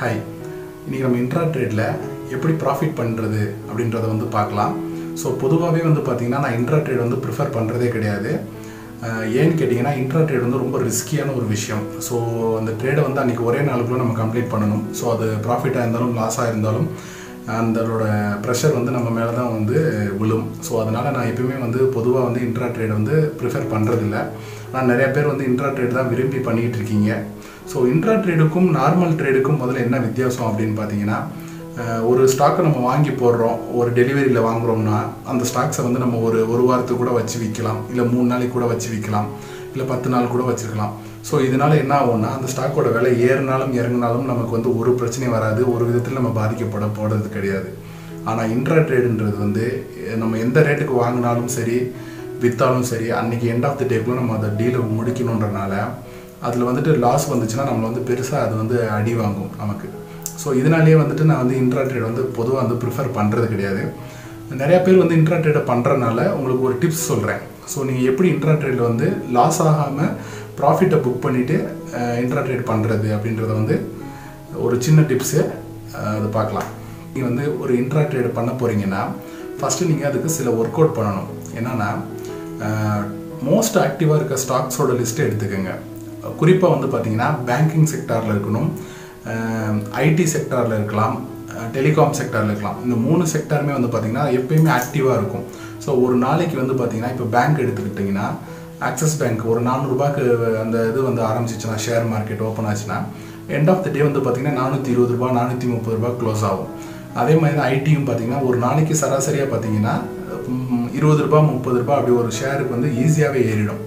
Hi இன்றைக்கி நம்ம intra ட்ரேடில் எப்படி ப்ராஃபிட் பண்ணுறது அப்படின்றத வந்து பார்க்கலாம். ஸோ பொதுவாகவே வந்து பார்த்திங்கன்னா நான் இன்ட்ரா ட்ரேட் வந்து ப்ரிஃபர் பண்ணுறதே கிடையாது. ஏன்னு கேட்டிங்கன்னா இன்ட்ரா ட்ரேட் வந்து ரொம்ப ரிஸ்கியான ஒரு விஷயம். ஸோ அந்த ட்ரேடை வந்து அன்றைக்கி ஒரே நாளுக்குள்ளே நம்ம கம்ப்ளீட் பண்ணணும். ஸோ அது ப்ராஃபிட்டாக இருந்தாலும் லாஸாக இருந்தாலும் அதோட ப்ரெஷர் வந்து நம்ம மேலே தான் வந்து விழும். ஸோ அதனால் நான் எப்பயுமே வந்து பொதுவாக வந்து இன்ட்ரா ட்ரேட் வந்து ப்ரிஃபர் பண்ணுறதில்ல ஆனால் நிறைய பேர் வந்து இன்ட்ரா ட்ரேட் தான் விரும்பி பண்ணிக்கிட்டு இருக்கீங்க. ஸோ இன்ட்ரா ட்ரேடுக்கும் நார்மல் ட்ரேடுக்கும் முதல்ல என்ன வித்தியாசம் அப்படின்னு பார்த்தீங்கன்னா ஒரு ஸ்டாக்கை நம்ம வாங்கி போடுறோம் ஒரு டெலிவரியில் வாங்குறோம்னா அந்த ஸ்டாக்ஸை வந்து நம்ம ஒரு ஒரு வாரத்துக்கு கூட வச்சு விற்கலாம். இல்லை மூணு நாளைக்கு கூட வச்சு விற்கலாம். இல்லை பத்து நாள் கூட வச்சுருக்கலாம். ஸோ இதனால என்ன ஆகும்னா அந்த ஸ்டாக்கோட விலை ஏறினாலும் இறங்கினாலும் நமக்கு வந்து ஒரு பிரச்சனையும் வராது. ஒரு விதத்தில் நம்ம பாதிக்கப்பட போகிறது கிடையாது. ஆனால் இன்ட்ரா ட்ரேடுன்றது வந்து நம்ம எந்த ரேட்டுக்கு வாங்கினாலும் சரி விற்றாலும் சரி அன்றைக்கி எண்ட் ஆஃப் த டேக்குள்ள நம்ம அதை டீலை முடிக்கணுன்றனால அதில் வந்துட்டு லாஸ் வந்துச்சுன்னா நம்மளை வந்து பெருசாக அது வந்து அடி வாங்கும் நமக்கு. ஸோ இதனாலேயே வந்துட்டு நான் வந்து இன்ட்ரா ட்ரேட் வந்து பொதுவாக வந்து ப்ரிஃபர் பண்ணுறது கிடையாது. நிறையா பேர் வந்து இன்ட்ரா ட்ரேடை பண்ணுறதுனால உங்களுக்கு ஒரு டிப்ஸ் சொல்கிறேன் ஸோ நீங்கள் எப்படி இன்ட்ரா ட்ரேடில் வந்து லாஸ் ஆகாமல் ப்ராஃபிட்டை புக் பண்ணிவிட்டு இன்ட்ரா ட்ரேட் பண்ணுறது அப்படின்றத வந்து ஒரு சின்ன டிப்ஸு அது பார்க்கலாம். நீங்கள் வந்து ஒரு இன்ட்ரா ட்ரேட் பண்ண போகிறீங்கன்னா ஃபஸ்ட்டு நீங்கள் அதுக்கு சில ஒர்க் அவுட் பண்ணணும். என்னென்னா மோஸ்ட் ஆக்டிவாக இருக்க ஸ்டாக்ஸோட லிஸ்ட்டை எடுத்துக்கோங்க. குறிப்பாக வந்து பார்த்திங்கன்னா பேங்கிங் செக்டாரில் இருக்கணும் ஐடி செக்டாரில் இருக்கலாம் டெலிகாம் செக்டாரில் இருக்கலாம். இந்த மூணு செக்டாருமே வந்து பார்த்திங்கன்னா எப்பயுமே ஆக்டிவாக இருக்கும். ஸோ ஒரு நாளைக்கு வந்து பார்த்திங்கன்னா இப்போ பேங்க் எடுத்துக்கிட்டிங்கன்னா ஆக்சிஸ் பேங்க் ஒரு நானூறுபாக்கு அந்த இது வந்து ஆரம்பிச்சிச்சுன்னா ஷேர் மார்க்கெட் ஓப்பன் ஆச்சுன்னா எண்ட் ஆஃப் த டே வந்து பார்த்திங்கன்னா நானூற்றி இருபது ரூபா நானூற்றி முப்பது ரூபா க்ளோஸ் ஆகும். அதே மாதிரி தான் ஐடியும் பார்த்திங்கன்னா ஒரு நாளைக்கு சராசரியாக பார்த்தீங்கன்னா இருபது ரூபா முப்பது ரூபா அப்படி ஒரு ஷேருக்கு வந்து ஈஸியாகவே ஏறிடும்.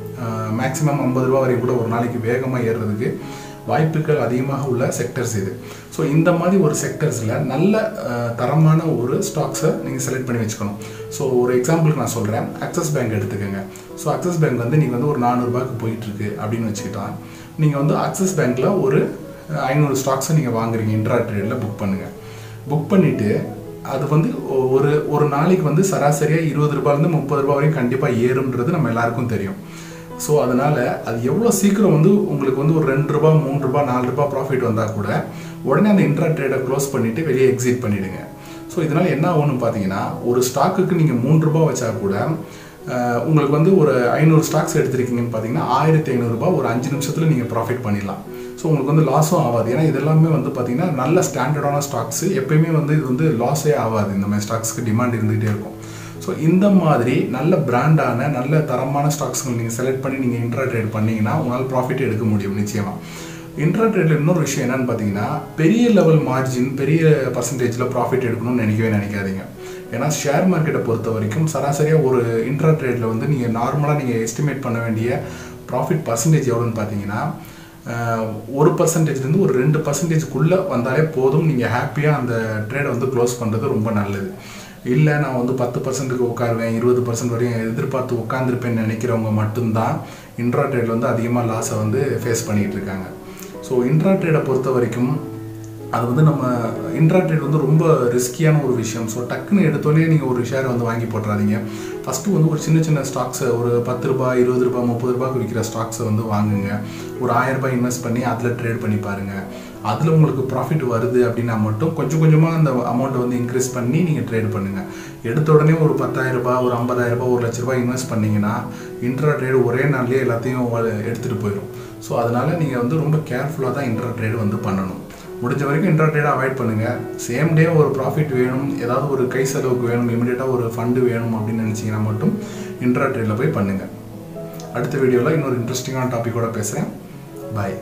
மேக்ஸிமம் ஐம்பது ரூபா வரைக்கும் கூட ஒரு நாளைக்கு வேகமாக ஏறுறதுக்கு வாய்ப்புகள் அதிகமாக உள்ள செக்டர்ஸ் இது. ஸோ இந்த மாதிரி ஒரு செக்டர்ஸில் நல்ல தரமான ஒரு ஸ்டாக்ஸை நீங்கள் செலக்ட் பண்ணி வச்சுக்கணும். ஸோ ஒரு எக்ஸாம்பிளுக்கு நான் சொல்கிறேன் அக்சஸ் பேங்க் எடுத்துக்கோங்க. ஸோ அக்சஸ் பேங்க் வந்து நீங்கள் வந்து ஒரு நானூறுபாய்க்கு போயிட்டுருக்கு அப்படின்னு வச்சுக்கிட்டா நீங்கள் வந்து அக்சஸ் பேங்க்கில் ஒரு ஐநூறு ஸ்டாக்ஸை நீங்கள் வாங்குறீங்க. இன்ட்ரா ட்ரேடில் புக் பண்ணுங்கள் புக் பண்ணிவிட்டு அது வந்து ஒரு ஒரு நாளைக்கு வந்து சராசரியாக இருபது ரூபாயிலேருந்து முப்பது ரூபாய் வரைக்கும் கண்டிப்பாக ஏறும்ன்றது நம்ம எல்லாருக்கும் தெரியும். ஸோ அதனால் அது எவ்வளோ சீக்கிரம் வந்து உங்களுக்கு வந்து ஒரு ரெண்டு ரூபா மூணு ரூபா நாலு ரூபா ப்ராஃபிட் வந்தால் கூட உடனே அந்த இன்ட்ரா ட்ரேடை க்ளோஸ் பண்ணிவிட்டு வெளியே எக்ஸிட் பண்ணிவிடுங்க ஸோ இதனால் என்ன ஆகும்னு பார்த்தீங்கன்னா ஒரு ஸ்டாக்குக்கு நீங்கள் மூணு ரூபா வச்சா கூட உங்களுக்கு வந்து ஒரு ஐநூறு ஸ்டாக்ஸ் எடுத்திருக்கீங்கன்னு பார்த்தீங்கன்னா ஆயிரத்தி ஐநூறுரூபா ஒரு அஞ்சு நிமிஷத்தில் நீங்கள் ப்ராஃபிட் பண்ணிடலாம். ஸோ உங்களுக்கு வந்து லாஸும் ஆகாது. ஏன்னா இதெல்லாமே வந்து பார்த்தீங்கன்னா நல்ல ஸ்டாண்டர்டான ஸ்டாக்ஸ் எப்பயுமே வந்து இது வந்து லாஸே ஆகாது. இந்த மாதிரி ஸ்டாக்ஸ்க்கு டிமாண்ட் இருந்துகிட்டே இருக்கும். ஸோ இந்த மாதிரி நல்ல பிராண்டான நல்ல தரமான ஸ்டாக்ஸ்கள் நீங்கள் செலக்ட் பண்ணி நீங்கள் இன்ட்ரா ட்ரேட் பண்ணிங்கன்னா உங்களால் ப்ராஃபிட் எடுக்க முடியும் நிச்சயமாக இன்ட்ரா ட்ரேடில் இன்னொரு விஷயம் என்னன்னு பார்த்தீங்கன்னா பெரிய லெவல் மார்ஜின் பெரிய பர்சன்டேஜில் ப்ராஃபிட் எடுக்கணும்னு நினைக்கவே நினைக்காதீங்க. ஏன்னா ஷேர் மார்க்கெட்டை பொறுத்த வரைக்கும் சராசரியாக ஒரு இன்ட்ரா ட்ரேடில் வந்து நீங்கள் நார்மலாக நீங்கள் எஸ்டிமேட் பண்ண வேண்டிய ப்ராஃபிட் பர்சன்டேஜ் எவ்வளோன்னு பார்த்தீங்கன்னா ஒரு பர்சன்டேஜ்லேருந்து ஒரு ரெண்டு பர்சன்டேஜ்க்குள்ளே வந்தாலே போதும். நீங்கள் ஹாப்பியாக அந்த ட்ரேடை வந்து க்ளோஸ் பண்ணுறது ரொம்ப நல்லது. இல்லை நான் வந்து பத்து பர்சன்ட்டுக்கு உட்காருவேன் இருபது பர்சன்ட் வரையும் எதிர்பார்த்து உட்காந்துருப்பேன்னு நினைக்கிறவங்க மட்டும்தான் இன்ட்ரா வந்து அதிகமாக லாஸை வந்து ஃபேஸ் பண்ணிகிட்டு இருக்காங்க. ஸோ இன்ட்ரா ட்ரேடை பொறுத்த வரைக்கும் அது வந்து நம்ம இன்ட்ரா ட்ரேட் வந்து ரொம்ப ரிஸ்கியான ஒரு விஷயம். ஸோ டக்குன்னு எடுத்தோடனே நீங்கள் ஒரு ஷேரை வந்து வாங்கி போட்டுறாதீங்க. ஃபஸ்ட்டு வந்து ஒரு சின்ன சின்ன ஸ்டாக்ஸை ஒரு பத்து ரூபாய் இருபது ரூபாய் முப்பது ரூபாய்க்கு விற்கிற ஸ்டாக்ஸை வந்து வாங்குங்க. ஒரு ஆயிரம் ரூபாய் இன்வெஸ்ட் பண்ணி அதில் ட்ரேட் பண்ணி பாருங்கள் அதில் உங்களுக்கு ப்ராஃபிட் வருது அப்படின்னா மட்டும் கொஞ்சம் கொஞ்சமாக அந்த அமௌண்ட்டை வந்து இன்க்ரீஸ் பண்ணி நீங்கள் ட்ரேட் பண்ணுங்கள் எடுத்த உடனே ஒரு பத்தாயிரம் ரூபாய் ஒரு ஐம்பதாயிரம் ரூபாய் ஒரு லட்ச ரூபாய் இன்வெஸ்ட் பண்ணிங்கன்னா இன்ட்ரா ட்ரேடு ஒரே நாள்லேயே எல்லாத்தையும் எடுத்துகிட்டு போயிடும் ஸோ அதனால் நீங்கள் வந்து ரொம்ப கேர்ஃபுல்லாக தான் இன்ட்ரா ட்ரேடு வந்து பண்ணணும். முடிஞ்ச வரைக்கும் இன்ட்ரா அவாய்ட் பண்ணுங்கள் சேம் டே ஒரு ப்ராஃபிட் வேணும் ஏதாவது ஒரு கை செலவுக்கு வேணும் இமீடியட்டாக ஒரு ஃபண்டு வேணும் அப்படின்னு நினச்சிங்கன்னா மட்டும் இன்ட்ரா போய் பண்ணுங்கள் அடுத்த வீடியோவில் இன்னொரு இன்ட்ரெஸ்டிங்கான டாப்பிக்கோட பேசுகிறேன் பாய்